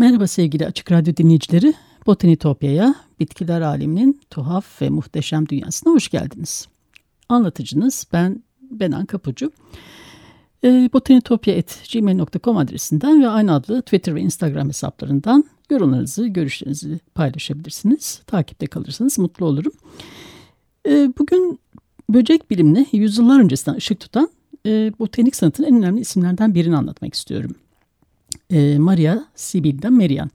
Merhaba sevgili Açık Radyo dinleyicileri. Botanitopya'ya, bitkiler aleminin tuhaf ve muhteşem dünyasına hoş geldiniz. Anlatıcınız ben Benan Kapucu. E, ee, botanitopya.gmail.com adresinden ve aynı adlı Twitter ve Instagram hesaplarından yorumlarınızı, görüşlerinizi paylaşabilirsiniz. Takipte kalırsanız mutlu olurum. E, bugün böcek bilimine yüzyıllar öncesinden ışık tutan e, botanik sanatın en önemli isimlerden birini anlatmak istiyorum e, Maria Sibylla Merian.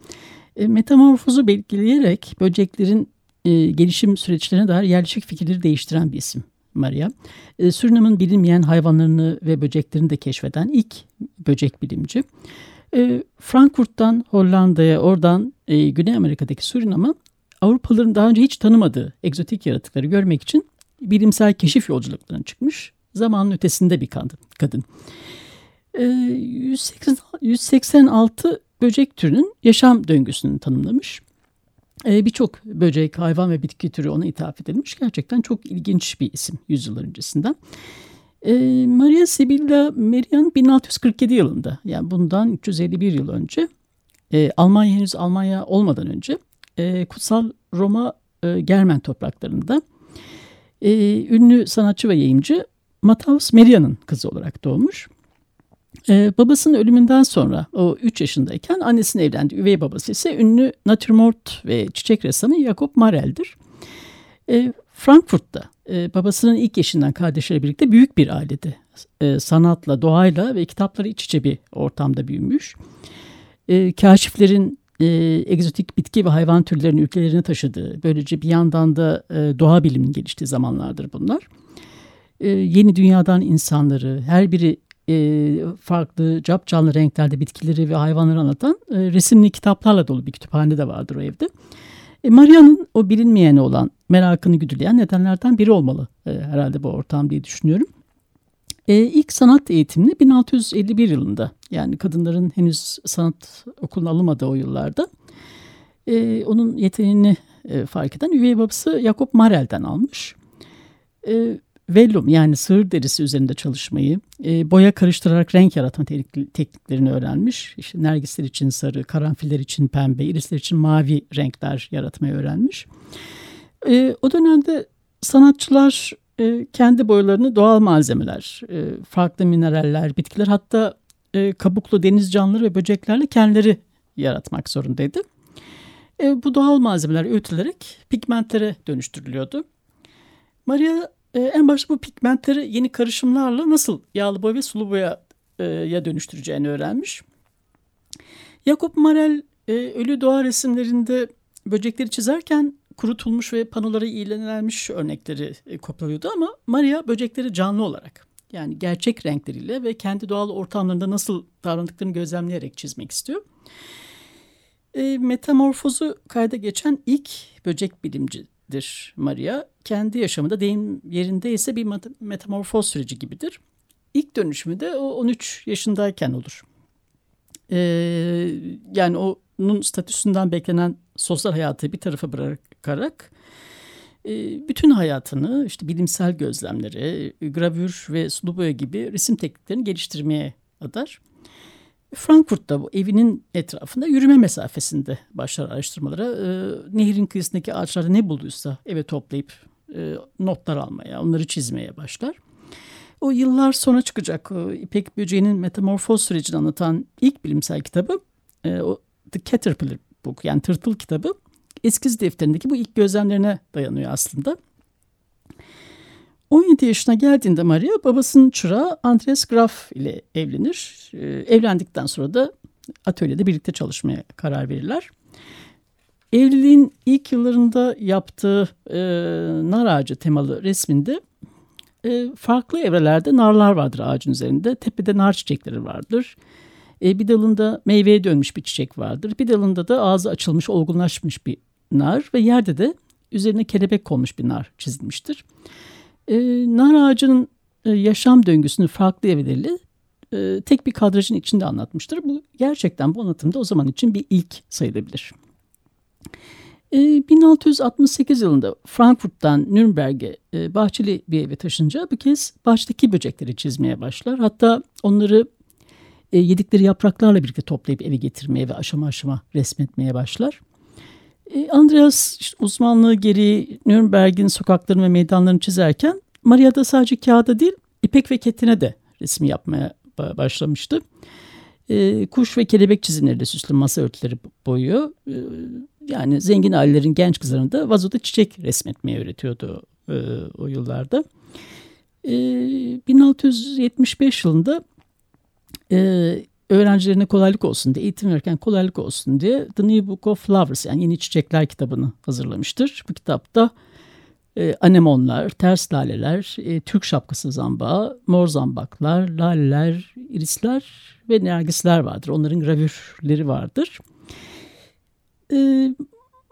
E, metamorfozu belirleyerek böceklerin e, gelişim süreçlerine dair yerleşik fikirleri değiştiren bir isim Maria. E, Surinam'ın bilinmeyen hayvanlarını ve böceklerini de keşfeden ilk böcek bilimci. E, Frankfurt'tan Hollanda'ya, oradan e, Güney Amerika'daki Surinam'a Avrupalıların daha önce hiç tanımadığı egzotik yaratıkları görmek için bilimsel keşif yolculuklarına çıkmış. Zamanın ötesinde bir kadın. kadın. 180, ee, 186 böcek türünün yaşam döngüsünü tanımlamış. Ee, birçok böcek, hayvan ve bitki türü ona ithaf edilmiş. Gerçekten çok ilginç bir isim yüzyıllar öncesinden. Ee, Maria Sibylla Merian 1647 yılında yani bundan 351 yıl önce e, Almanya henüz Almanya olmadan önce e, Kutsal Roma e, Germen topraklarında ünlü sanatçı ve yayımcı Matthäus Merian'ın kızı olarak doğmuş. Ee, babasının ölümünden sonra o 3 yaşındayken annesinin evlendi. Üvey babası ise ünlü natürmort ve çiçek ressamı Jakob Marel'dir. Ee, Frankfurt'ta e, babasının ilk eşinden kardeşleri birlikte büyük bir ailede e, sanatla, doğayla ve kitapları iç içe bir ortamda büyümüş. E, kaşiflerin e, egzotik bitki ve hayvan türlerini ülkelerine taşıdığı, böylece bir yandan da e, doğa biliminin geliştiği zamanlardır bunlar. E, yeni dünyadan insanları, her biri e, farklı capcanlı renklerde bitkileri ve hayvanları anlatan e, resimli kitaplarla dolu bir kütüphane de vardır o evde. E, Maria'nın o bilinmeyeni olan merakını güdüleyen nedenlerden biri olmalı e, herhalde bu ortam diye düşünüyorum. E, ilk sanat eğitimini 1651 yılında yani kadınların henüz sanat okuluna alınmadığı o yıllarda e, onun yeteneğini e, fark eden üvey babası Jakob Marel'den almış. E, vellum yani sığır derisi üzerinde çalışmayı, e, boya karıştırarak renk yaratma tekniklerini öğrenmiş. İşte nergisler için sarı, karanfiller için pembe, irisler için mavi renkler yaratmayı öğrenmiş. E, o dönemde sanatçılar e, kendi boyalarını doğal malzemeler, e, farklı mineraller, bitkiler hatta e, kabuklu deniz canlıları ve böceklerle kendileri yaratmak zorundaydı. E, bu doğal malzemeler öğütülerek pigmentlere dönüştürülüyordu. Maria e, en başta bu pigmentleri yeni karışımlarla nasıl yağlı boya ve sulu boyaya e, dönüştüreceğini öğrenmiş. Jakob Marel e, ölü doğa resimlerinde böcekleri çizerken kurutulmuş ve panolara iğnelenmiş örnekleri e, kopyalıyordu ama Maria böcekleri canlı olarak yani gerçek renkleriyle ve kendi doğal ortamlarında nasıl davrandıklarını gözlemleyerek çizmek istiyor. E, metamorfozu kayda geçen ilk böcek bilimci dir Maria. Kendi yaşamında deyim yerinde ise bir metamorfoz süreci gibidir. İlk dönüşümü de o 13 yaşındayken olur. Ee, yani onun statüsünden beklenen sosyal hayatı bir tarafa bırakarak e, bütün hayatını işte bilimsel gözlemleri, gravür ve sulu boya gibi resim tekniklerini geliştirmeye adar. Frankfurt'ta bu evinin etrafında yürüme mesafesinde başlar araştırmalara. E, nehrin kıyısındaki ağaçlarda ne bulduysa eve toplayıp e, notlar almaya, onları çizmeye başlar. O yıllar sonra çıkacak o İpek böceğinin metamorfoz sürecini anlatan ilk bilimsel kitabı e, o The Caterpillar Book yani Tırtıl kitabı eskiz defterindeki bu ilk gözlemlerine dayanıyor aslında. 17 yaşına geldiğinde Maria babasının çırağı Andres Graf ile evlenir. Ee, evlendikten sonra da atölyede birlikte çalışmaya karar verirler. evliliğin ilk yıllarında yaptığı e, nar ağacı temalı resminde e, farklı evrelerde narlar vardır ağacın üzerinde. Tepede nar çiçekleri vardır. E, bir dalında meyveye dönmüş bir çiçek vardır. Bir dalında da ağzı açılmış, olgunlaşmış bir nar ve yerde de üzerine kelebek konmuş bir nar çizilmiştir. E, nar ağacının e, yaşam döngüsünü farklı evreli e, tek bir kadrajın içinde anlatmıştır. Bu gerçekten bu anlatımda o zaman için bir ilk sayılabilir. 1668 ee, yılında Frankfurt'tan Nürnberg'e e, bahçeli bir eve taşınca bu kez bahçedeki böcekleri çizmeye başlar. Hatta onları e, yedikleri yapraklarla birlikte toplayıp eve getirmeye ve aşama aşama resmetmeye başlar. E, Andreas uzmanlığı gereği Nürnberg'in sokaklarını ve meydanlarını çizerken Maria da sadece kağıda değil ipek ve ketine de resim yapmaya başlamıştı. Kuş ve kelebek çizimleriyle süslü masa örtüleri boyuyor yani zengin ailelerin genç kızlarını da vazoda çiçek resmetmeyi öğretiyordu e, o yıllarda. E, 1675 yılında e, öğrencilerine kolaylık olsun diye, eğitim verirken kolaylık olsun diye The New Book of Flowers yani Yeni Çiçekler kitabını hazırlamıştır. Bu kitapta e, anemonlar, ters laleler, e, Türk şapkası zambağı, mor zambaklar, laleler, irisler ve nergisler vardır. Onların gravürleri vardır e,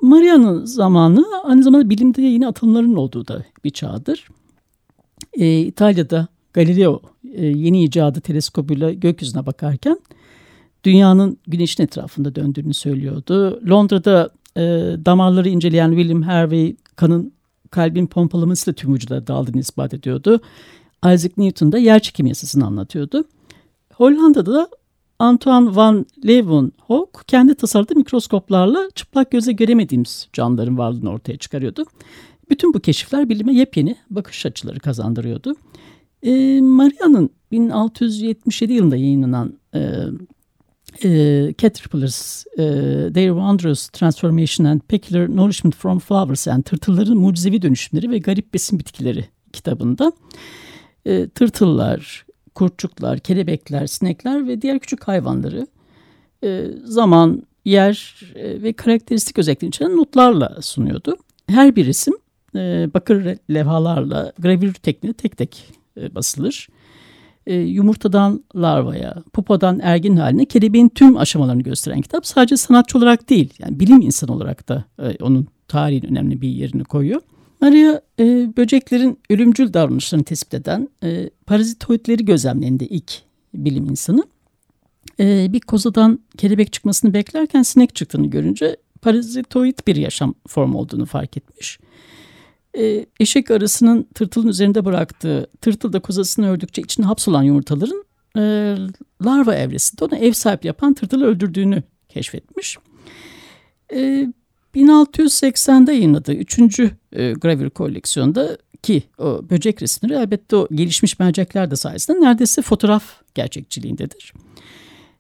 Maria'nın zamanı aynı zamanda bilimde yeni atılımların olduğu da bir çağdır. E, İtalya'da Galileo e, yeni icadı teleskobuyla gökyüzüne bakarken dünyanın güneşin etrafında döndüğünü söylüyordu. Londra'da e, damarları inceleyen William Harvey kanın kalbin pompalamasıyla tüm vücuda daldığını ispat ediyordu. Isaac Newton da yer çekimi yasasını anlatıyordu. Hollanda'da da Antoine van Leeuwenhoek kendi tasarladığı mikroskoplarla çıplak göze göremediğimiz canlıların varlığını ortaya çıkarıyordu. Bütün bu keşifler bilime yepyeni bakış açıları kazandırıyordu. E, Maria'nın 1677 yılında yayınlanan e, e, Caterpillars, e, Their Wondrous Transformation and Peculiar Nourishment from Flowers yani tırtılların mucizevi dönüşümleri ve garip besin bitkileri kitabında e, tırtıllar, kurtçuklar, kelebekler, sinekler ve diğer küçük hayvanları e, zaman, yer e, ve karakteristik özelliklerini içeren notlarla sunuyordu. Her bir isim e, bakır levhalarla gravür tekniği tek tek e, basılır. E, yumurtadan larvaya, pupadan ergin haline kelebeğin tüm aşamalarını gösteren kitap sadece sanatçı olarak değil, yani bilim insanı olarak da e, onun tarihin önemli bir yerini koyuyor. Maria e, böceklerin ölümcül davranışlarını tespit eden e, parazitoidleri gözlemlerinde ilk bilim insanı. E, bir kozadan kelebek çıkmasını beklerken sinek çıktığını görünce parazitoid bir yaşam formu olduğunu fark etmiş. E, eşek arısının tırtılın üzerinde bıraktığı tırtıl da kozasını ördükçe içine hapsolan yumurtaların e, larva evresinde ona ev sahipliği yapan tırtılı öldürdüğünü keşfetmiş. E, 1680'de yayınladığı 3. E, gravür koleksiyonda ki o böcek resimleri elbette o gelişmiş mercekler de sayesinde neredeyse fotoğraf gerçekçiliğindedir.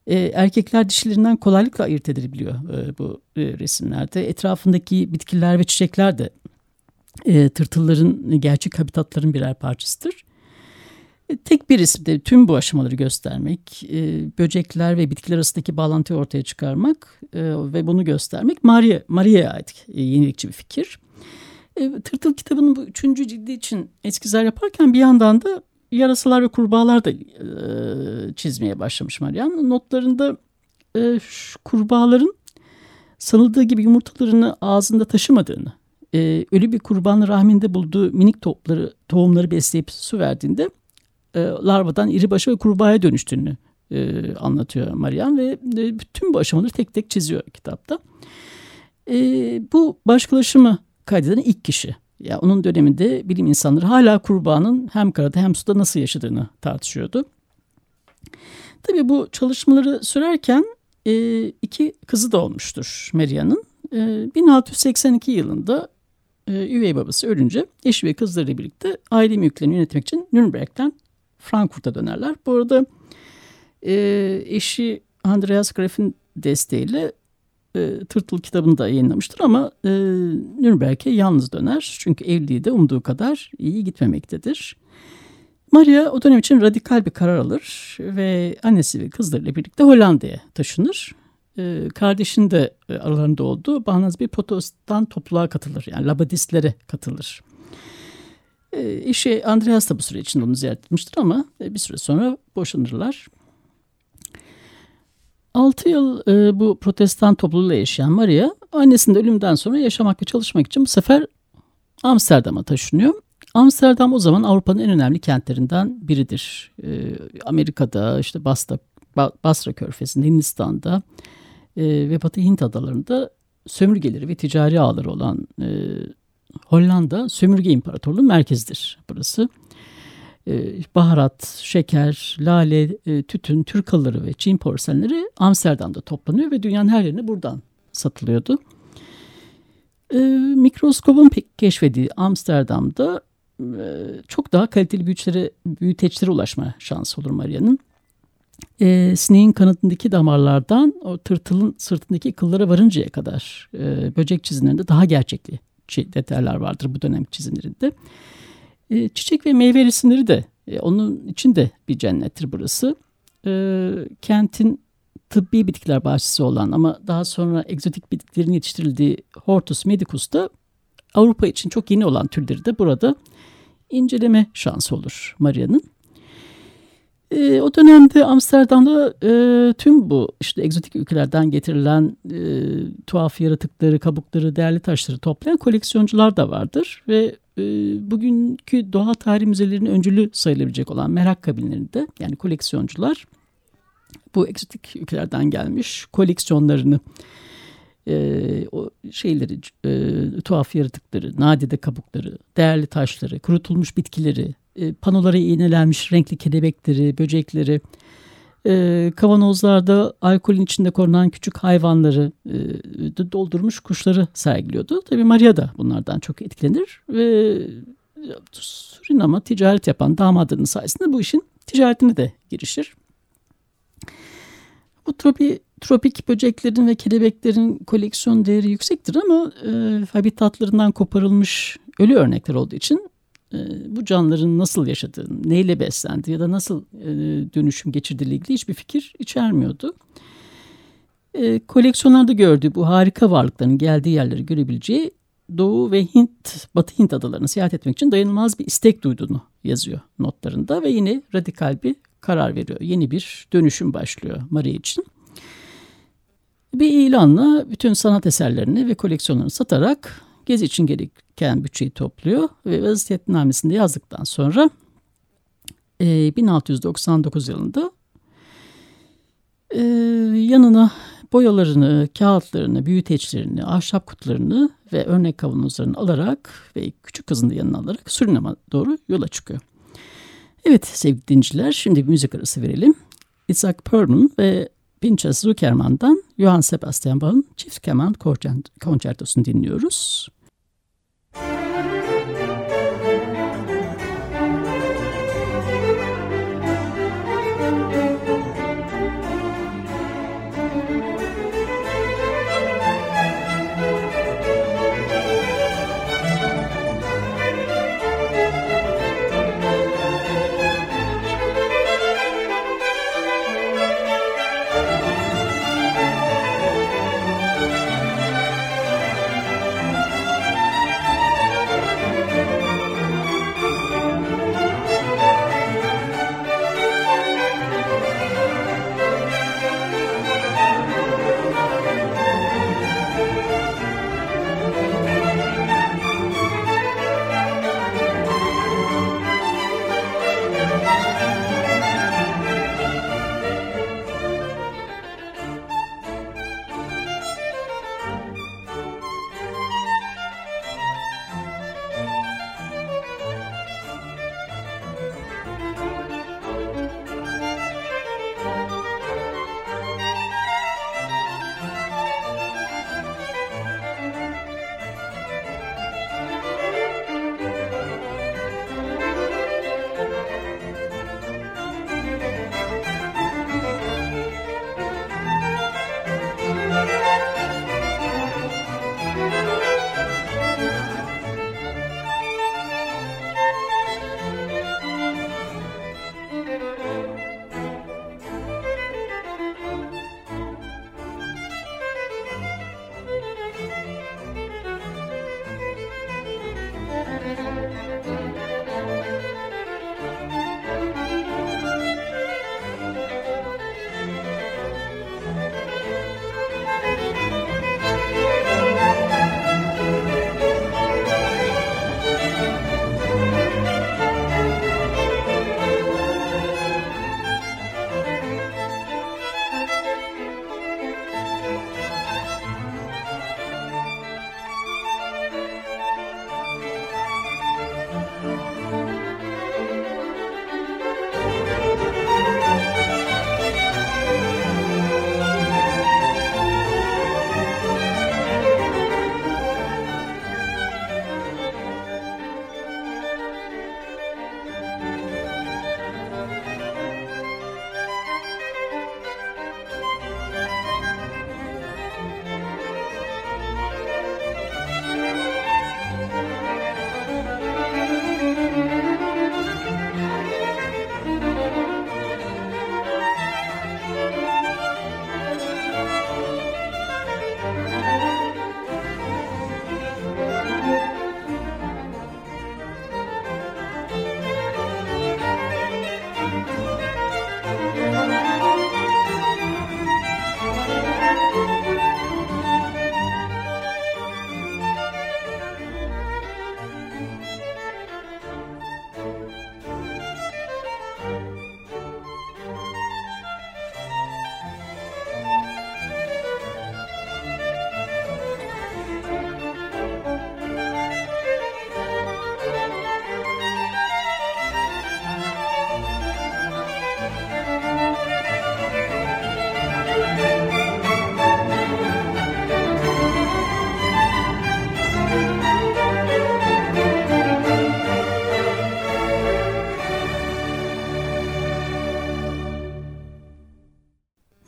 E, erkekler dişilerinden kolaylıkla ayırt edilebiliyor e, bu e, resimlerde. Etrafındaki bitkiler ve çiçekler de e, tırtılların gerçek habitatların birer parçasıdır. E, tek bir isimde tüm bu aşamaları göstermek, e, böcekler ve bitkiler arasındaki bağlantıyı ortaya çıkarmak e, ve bunu göstermek Maria Maria'ya ait yenilikçi bir fikir. Tırtıl kitabının bu üçüncü cildi için eskizler yaparken bir yandan da yarasalar ve kurbağalar da çizmeye başlamış Marian. Notlarında kurbağaların sanıldığı gibi yumurtalarını ağzında taşımadığını, ölü bir kurbanın rahminde bulduğu minik topları, tohumları besleyip su verdiğinde e, larvadan iri başa ve kurbağaya dönüştüğünü e, anlatıyor Marian ve e, bütün bu aşamaları tek tek çiziyor kitapta. E, bu başkalaşımı kaydeden ilk kişi. Ya onun döneminde bilim insanları hala kurbağanın hem karada hem suda nasıl yaşadığını tartışıyordu. Tabii bu çalışmaları sürerken e, iki kızı da olmuştur Maria'nın. E, 1682 yılında e, üvey babası ölünce eşi ve kızlarıyla birlikte aile mülklerini yönetmek için Nürnberg'den Frankfurt'a dönerler. Bu arada e, eşi Andreas Graf'in desteğiyle e, Tırtıl kitabını da yayınlamıştır ama e, Nürnberg'e yalnız döner. Çünkü evliliği de umduğu kadar iyi gitmemektedir. Maria o dönem için radikal bir karar alır ve annesi ve kızlarıyla birlikte Hollanda'ya taşınır. E, kardeşin de e, aralarında olduğu bağnaz bir protestan topluluğa katılır. Yani Labadistlere katılır. E, eşi Andreas da bu süre içinde onu ziyaret etmiştir ama e, bir süre sonra boşanırlar. 6 yıl e, bu protestan topluluğuyla yaşayan Maria annesinin ölümden sonra yaşamak ve çalışmak için bu sefer Amsterdam'a taşınıyor. Amsterdam o zaman Avrupa'nın en önemli kentlerinden biridir. E, Amerika'da işte Basra, Basra Körfezi'nde, Hindistan'da e, ve Batı Hint adalarında sömürgeleri ve ticari ağları olan e, Hollanda sömürge imparatorluğu merkezidir burası. E, baharat, şeker, lale, e, tütün, Türk halıları ve Çin porselenleri Amsterdam'da toplanıyor ve dünyanın her yerine buradan satılıyordu. E, mikroskopun keşfediği Amsterdam'da çok daha kaliteli büyüteçlere, büyüteçlere ulaşma şansı olur Maria'nın. E, sineğin kanadındaki damarlardan o tırtılın sırtındaki kıllara varıncaya kadar e, böcek çizimlerinde daha gerçekli detaylar vardır bu dönem çizimlerinde. E, çiçek ve meyve resimleri de e, onun için de bir cennettir burası. E, kentin tıbbi bitkiler bahçesi olan ama daha sonra egzotik bitkilerin yetiştirildiği Hortus medicus da Avrupa için çok yeni olan türleri de burada inceleme şansı olur Maria'nın. E, o dönemde Amsterdam'da e, tüm bu işte egzotik ülkelerden getirilen e, tuhaf yaratıkları, kabukları, değerli taşları toplayan koleksiyoncular da vardır ve e, bugünkü doğa tarih müzelerinin öncülü sayılabilecek olan merak kabinlerinde yani koleksiyoncular bu egzotik ülkelerden gelmiş koleksiyonlarını e, o şeyleri e, tuhaf yaratıkları, nadide kabukları, değerli taşları, kurutulmuş bitkileri, e, panolara iğnelenmiş renkli kelebekleri, böcekleri, e, kavanozlarda alkolün içinde korunan küçük hayvanları e, doldurmuş kuşları sergiliyordu. Tabii Maria da bunlardan çok etkilenir ve Surinam'a ticaret yapan damadının sayesinde bu işin ticaretine de girişir. Bu tropi, tropik böceklerin ve kelebeklerin koleksiyon değeri yüksektir ama e, habitatlarından koparılmış ölü örnekler olduğu için bu canlıların nasıl yaşadığını, neyle beslendi ya da nasıl e, dönüşüm geçirdiğiyle ilgili hiçbir fikir içermiyordu. E, koleksiyonlarda gördüğü bu harika varlıkların geldiği yerleri görebileceği Doğu ve Hint, Batı Hint adalarını seyahat etmek için dayanılmaz bir istek duyduğunu yazıyor notlarında ve yine radikal bir karar veriyor. Yeni bir dönüşüm başlıyor Maria için. Bir ilanla bütün sanat eserlerini ve koleksiyonlarını satarak gezi için gereken bütçeyi topluyor ve vaziyetnamesinde yazdıktan sonra e, 1699 yılında e, yanına boyalarını, kağıtlarını, büyüteçlerini, ahşap kutularını ve örnek kavanozlarını alarak ve küçük kızını da yanına alarak Surinam'a doğru yola çıkıyor. Evet sevgili dinciler şimdi bir müzik arası verelim. Isaac Perlman ve Pinchas Zuckerman'dan Johann Sebastian Bach'ın çift keman konçertosunu dinliyoruz.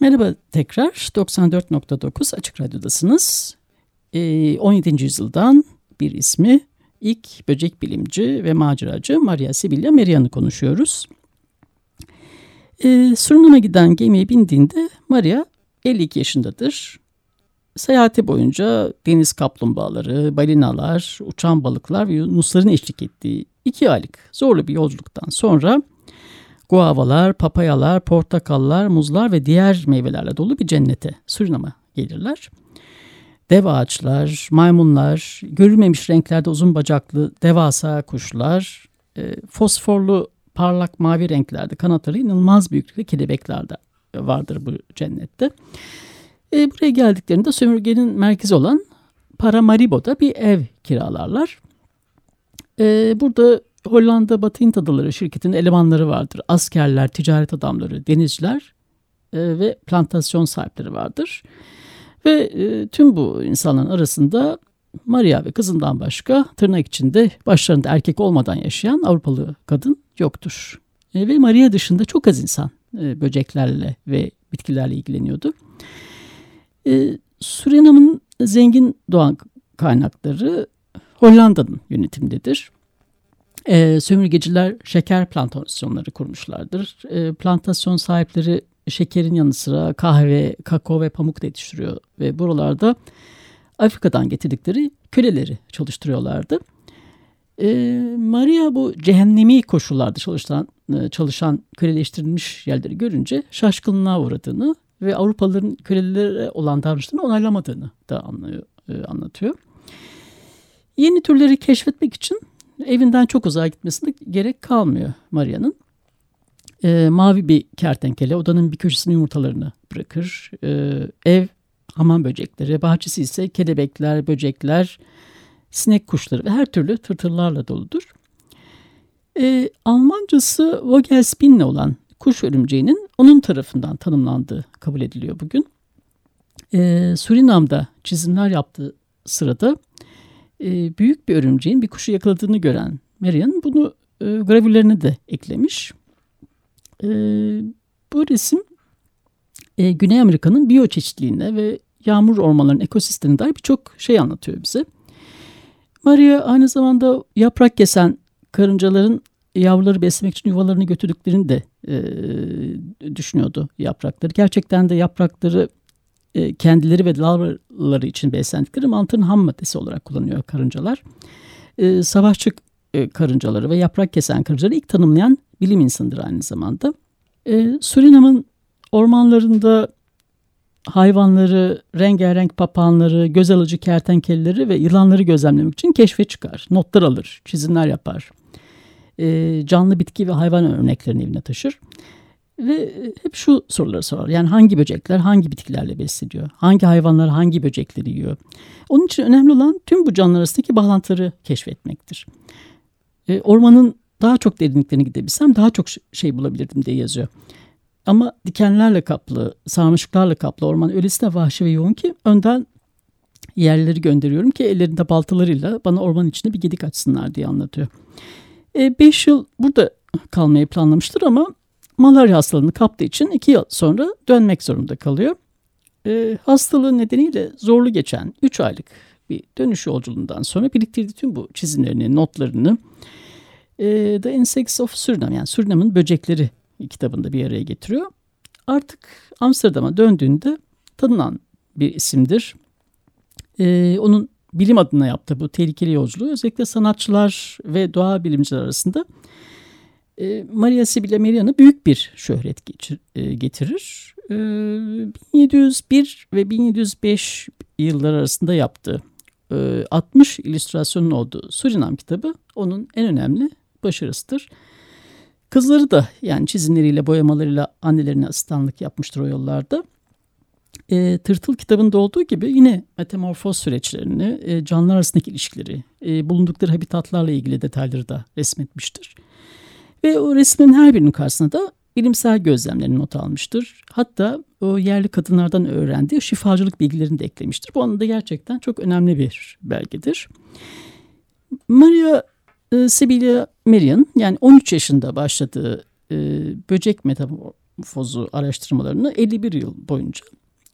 Merhaba tekrar 94.9 Açık Radyo'dasınız. Ee, 17. yüzyıldan bir ismi ilk böcek bilimci ve maceracı Maria Sibylla Merian'ı konuşuyoruz. Ee, Surinam'a giden gemiye bindiğinde Maria 52 yaşındadır. Seyahati boyunca deniz kaplumbağaları, balinalar, uçan balıklar ve yunusların eşlik ettiği iki aylık zorlu bir yolculuktan sonra guavalar, papayalar, portakallar, muzlar ve diğer meyvelerle dolu bir cennete Surinam'a gelirler. Dev ağaçlar, maymunlar, görülmemiş renklerde uzun bacaklı devasa kuşlar, e, fosforlu parlak mavi renklerde kanatları inanılmaz büyüklükte kelebekler de vardır bu cennette. E, buraya geldiklerinde sömürgenin merkezi olan Paramaribo'da bir ev kiralarlar. E, burada Hollanda Batı Hint Adaları şirketinin elemanları vardır. Askerler, ticaret adamları, denizciler e, ve plantasyon sahipleri vardır. Ve e, tüm bu insanların arasında Maria ve kızından başka tırnak içinde başlarında erkek olmadan yaşayan Avrupalı kadın yoktur. E, ve Maria dışında çok az insan e, böceklerle ve bitkilerle ilgileniyordu. E, Surinam'ın zengin doğal kaynakları Hollanda'nın yönetimdedir. E, sömürgeciler şeker plantasyonları kurmuşlardır. E, plantasyon sahipleri şekerin yanı sıra kahve, kakao ve pamuk da yetiştiriyor ve buralarda Afrika'dan getirdikleri köleleri çalıştırıyorlardı. E, Maria bu cehennemi koşullarda çalışan, e, çalışan köleleştirilmiş yerleri görünce şaşkınlığa uğradığını ve Avrupalıların kölelere olan davranışlarını onaylamadığını da anlıyor, e, anlatıyor. Yeni türleri keşfetmek için evinden çok uzağa gitmesine gerek kalmıyor Maria'nın. E, mavi bir kertenkele odanın bir köşesine yumurtalarını bırakır. E, ev hamam böcekleri, bahçesi ise kelebekler, böcekler, sinek kuşları ve her türlü tırtırlarla doludur. E, Almancası Vogelspinne olan kuş örümceğinin onun tarafından tanımlandığı kabul ediliyor bugün. E, Surinam'da çizimler yaptığı sırada e, büyük bir örümceğin bir kuşu yakaladığını gören Marian bunu e, gravürlerine de eklemiş. E, bu resim e, Güney Amerika'nın biyoçeşitliliğine ve yağmur ormanlarının ekosistemine dair birçok şey anlatıyor bize. Maria aynı zamanda yaprak kesen karıncaların yavruları beslemek için yuvalarını götürdüklerini de e, düşünüyordu yaprakları. Gerçekten de yaprakları kendileri ve larvaları için beslendikleri mantığın ham maddesi olarak kullanıyor karıncalar. E, savaşçı e, karıncaları ve yaprak kesen karıncaları ilk tanımlayan bilim insanıdır aynı zamanda. E, Surinam'ın ormanlarında hayvanları, rengarenk papağanları, göz alıcı kertenkeleleri ve yılanları gözlemlemek için keşfe çıkar. Notlar alır, çizimler yapar. E, canlı bitki ve hayvan örneklerini evine taşır. Ve e, hep şu soruları sorar. Yani hangi böcekler hangi bitkilerle besleniyor? Hangi hayvanlar hangi böcekleri yiyor? Onun için önemli olan tüm bu canlılar arasındaki bağlantıları keşfetmektir. E, ormanın daha çok derinliklerine gidebilsem daha çok şey bulabilirdim diye yazıyor. Ama dikenlerle kaplı, sarmaşıklarla kaplı orman öylesine vahşi ve yoğun ki önden yerleri gönderiyorum ki ellerinde baltalarıyla bana orman içinde bir gedik açsınlar diye anlatıyor. 5 e, yıl burada kalmayı planlamıştır ama malarya hastalığını kaptığı için iki yıl sonra dönmek zorunda kalıyor. E, hastalığı nedeniyle zorlu geçen 3 aylık bir dönüş yolculuğundan sonra biriktirdiği tüm bu çizimlerini, notlarını e, The Insects of Suriname yani Surinam'ın böcekleri kitabında bir araya getiriyor. Artık Amsterdam'a döndüğünde tanınan bir isimdir. E, onun bilim adına yaptığı bu tehlikeli yolculuğu özellikle sanatçılar ve doğa bilimciler arasında e, Maria Sibylla Merian'ı büyük bir şöhret geçir, e, getirir. E, 1701 ve 1705 yıllar arasında yaptığı e, 60 illüstrasyonun olduğu Surinam kitabı onun en önemli başarısıdır. Kızları da yani çizimleriyle boyamalarıyla annelerine asistanlık yapmıştır o yollarda. E, Tırtıl kitabında olduğu gibi yine metamorfoz süreçlerini, e, canlılar arasındaki ilişkileri, e, bulundukları habitatlarla ilgili detayları da resmetmiştir. Ve o resmin her birinin karşısına da bilimsel gözlemlerini not almıştır. Hatta o yerli kadınlardan öğrendiği şifacılık bilgilerini de eklemiştir. Bu anlamda gerçekten çok önemli bir belgedir. Maria e, Sibylla Merian yani 13 yaşında başladığı e, böcek metamorfozu araştırmalarını 51 yıl boyunca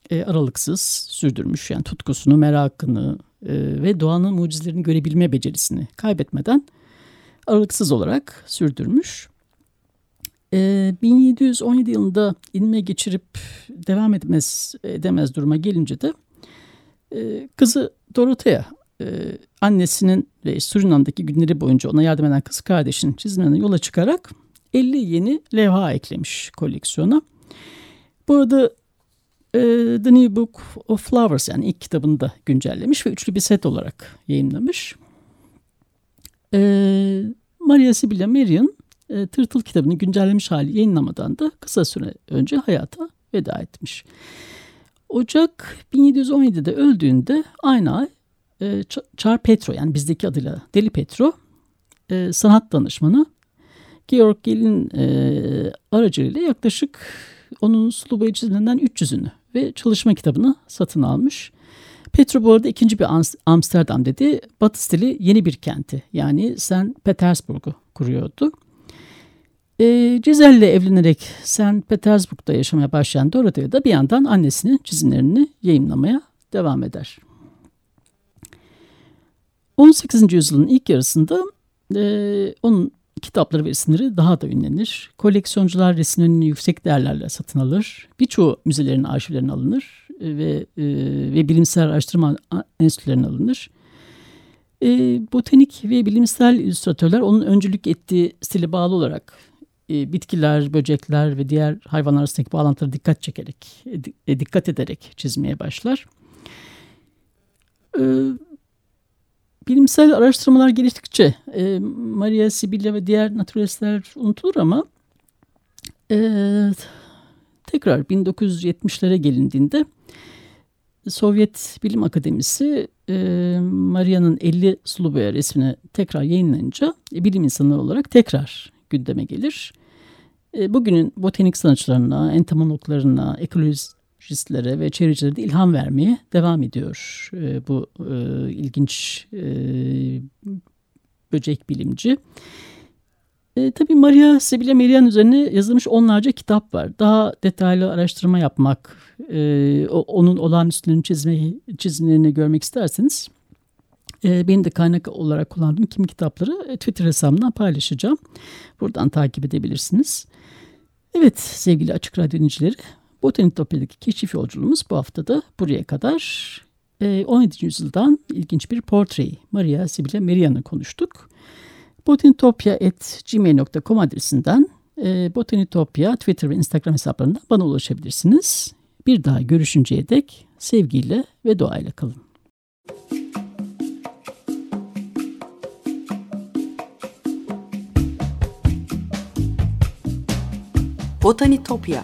e, aralıksız sürdürmüş. Yani tutkusunu, merakını e, ve doğanın mucizelerini görebilme becerisini kaybetmeden aralıksız olarak sürdürmüş. E, 1717 yılında inme geçirip devam etmez edemez duruma gelince de e, kızı Dorothea e, annesinin ve Surinam'daki günleri boyunca ona yardım eden kız kardeşinin çizimlerine yola çıkarak 50 yeni levha eklemiş koleksiyona. Bu arada e, The New Book of Flowers yani ilk kitabını da güncellemiş ve üçlü bir set olarak yayınlamış. E, Maria Sibylla Merian e, Tırtıl kitabını güncellemiş hali yayınlamadan da kısa süre önce hayata veda etmiş. Ocak 1717'de öldüğünde aynı ay e, Char Petro yani bizdeki adıyla Deli Petro e, sanat danışmanı Georg Gel'in e, aracılığıyla yaklaşık onun sulu boya çizimlerinden 300'ünü ve çalışma kitabını satın almış. Petro bu arada ikinci bir Amsterdam dedi. Batı stili yeni bir kenti yani St. Petersburg'u kuruyordu. E, Cizel'le evlenerek St. Petersburg'da yaşamaya başlayan Dorothea da bir yandan annesinin çizimlerini yayınlamaya devam eder. 18. yüzyılın ilk yarısında e, onun kitapları ve resimleri daha da ünlenir. Koleksiyoncular resimlerini yüksek değerlerle satın alır. Birçoğu müzelerin arşivlerine alınır e, ve e, ve bilimsel araştırma enstitülerine alınır. E, botanik ve bilimsel illüstratörler onun öncülük ettiği stile bağlı olarak bitkiler, böcekler ve diğer hayvanlar arasındaki bağlantılara dikkat çekerek, dikkat ederek çizmeye başlar. E, bilimsel araştırmalar geliştikçe e, Maria Sibylla ve diğer naturalistler unutulur ama e, tekrar 1970'lere gelindiğinde Sovyet Bilim Akademisi e, Maria'nın 50 sulu boya resmini tekrar yayınlanınca e, bilim insanı olarak tekrar gündeme gelir. E, bugünün botanik sanatçılarına, entomologlarına, ekolojistlere ve çevrecilere de ilham vermeye devam ediyor e, bu e, ilginç böcek bilimci. E, tabii Maria Sibylla Merian üzerine yazılmış onlarca kitap var. Daha detaylı araştırma yapmak, e, onun olağanüstünün çizme, çizimlerini görmek isterseniz e, benim de kaynak olarak kullandığım kimi kitapları Twitter hesabımdan paylaşacağım. Buradan takip edebilirsiniz. Evet sevgili Açık Radyo dinleyicileri Botanitopya'daki keşif yolculuğumuz bu hafta da buraya kadar. E, 17. yüzyıldan ilginç bir portreyi Maria Sibylla Merian'ı konuştuk. botanitopya.gmail.com adresinden e, Botanitopya Twitter ve Instagram hesaplarından bana ulaşabilirsiniz. Bir daha görüşünceye dek sevgiyle ve doğayla kalın. Botanitopya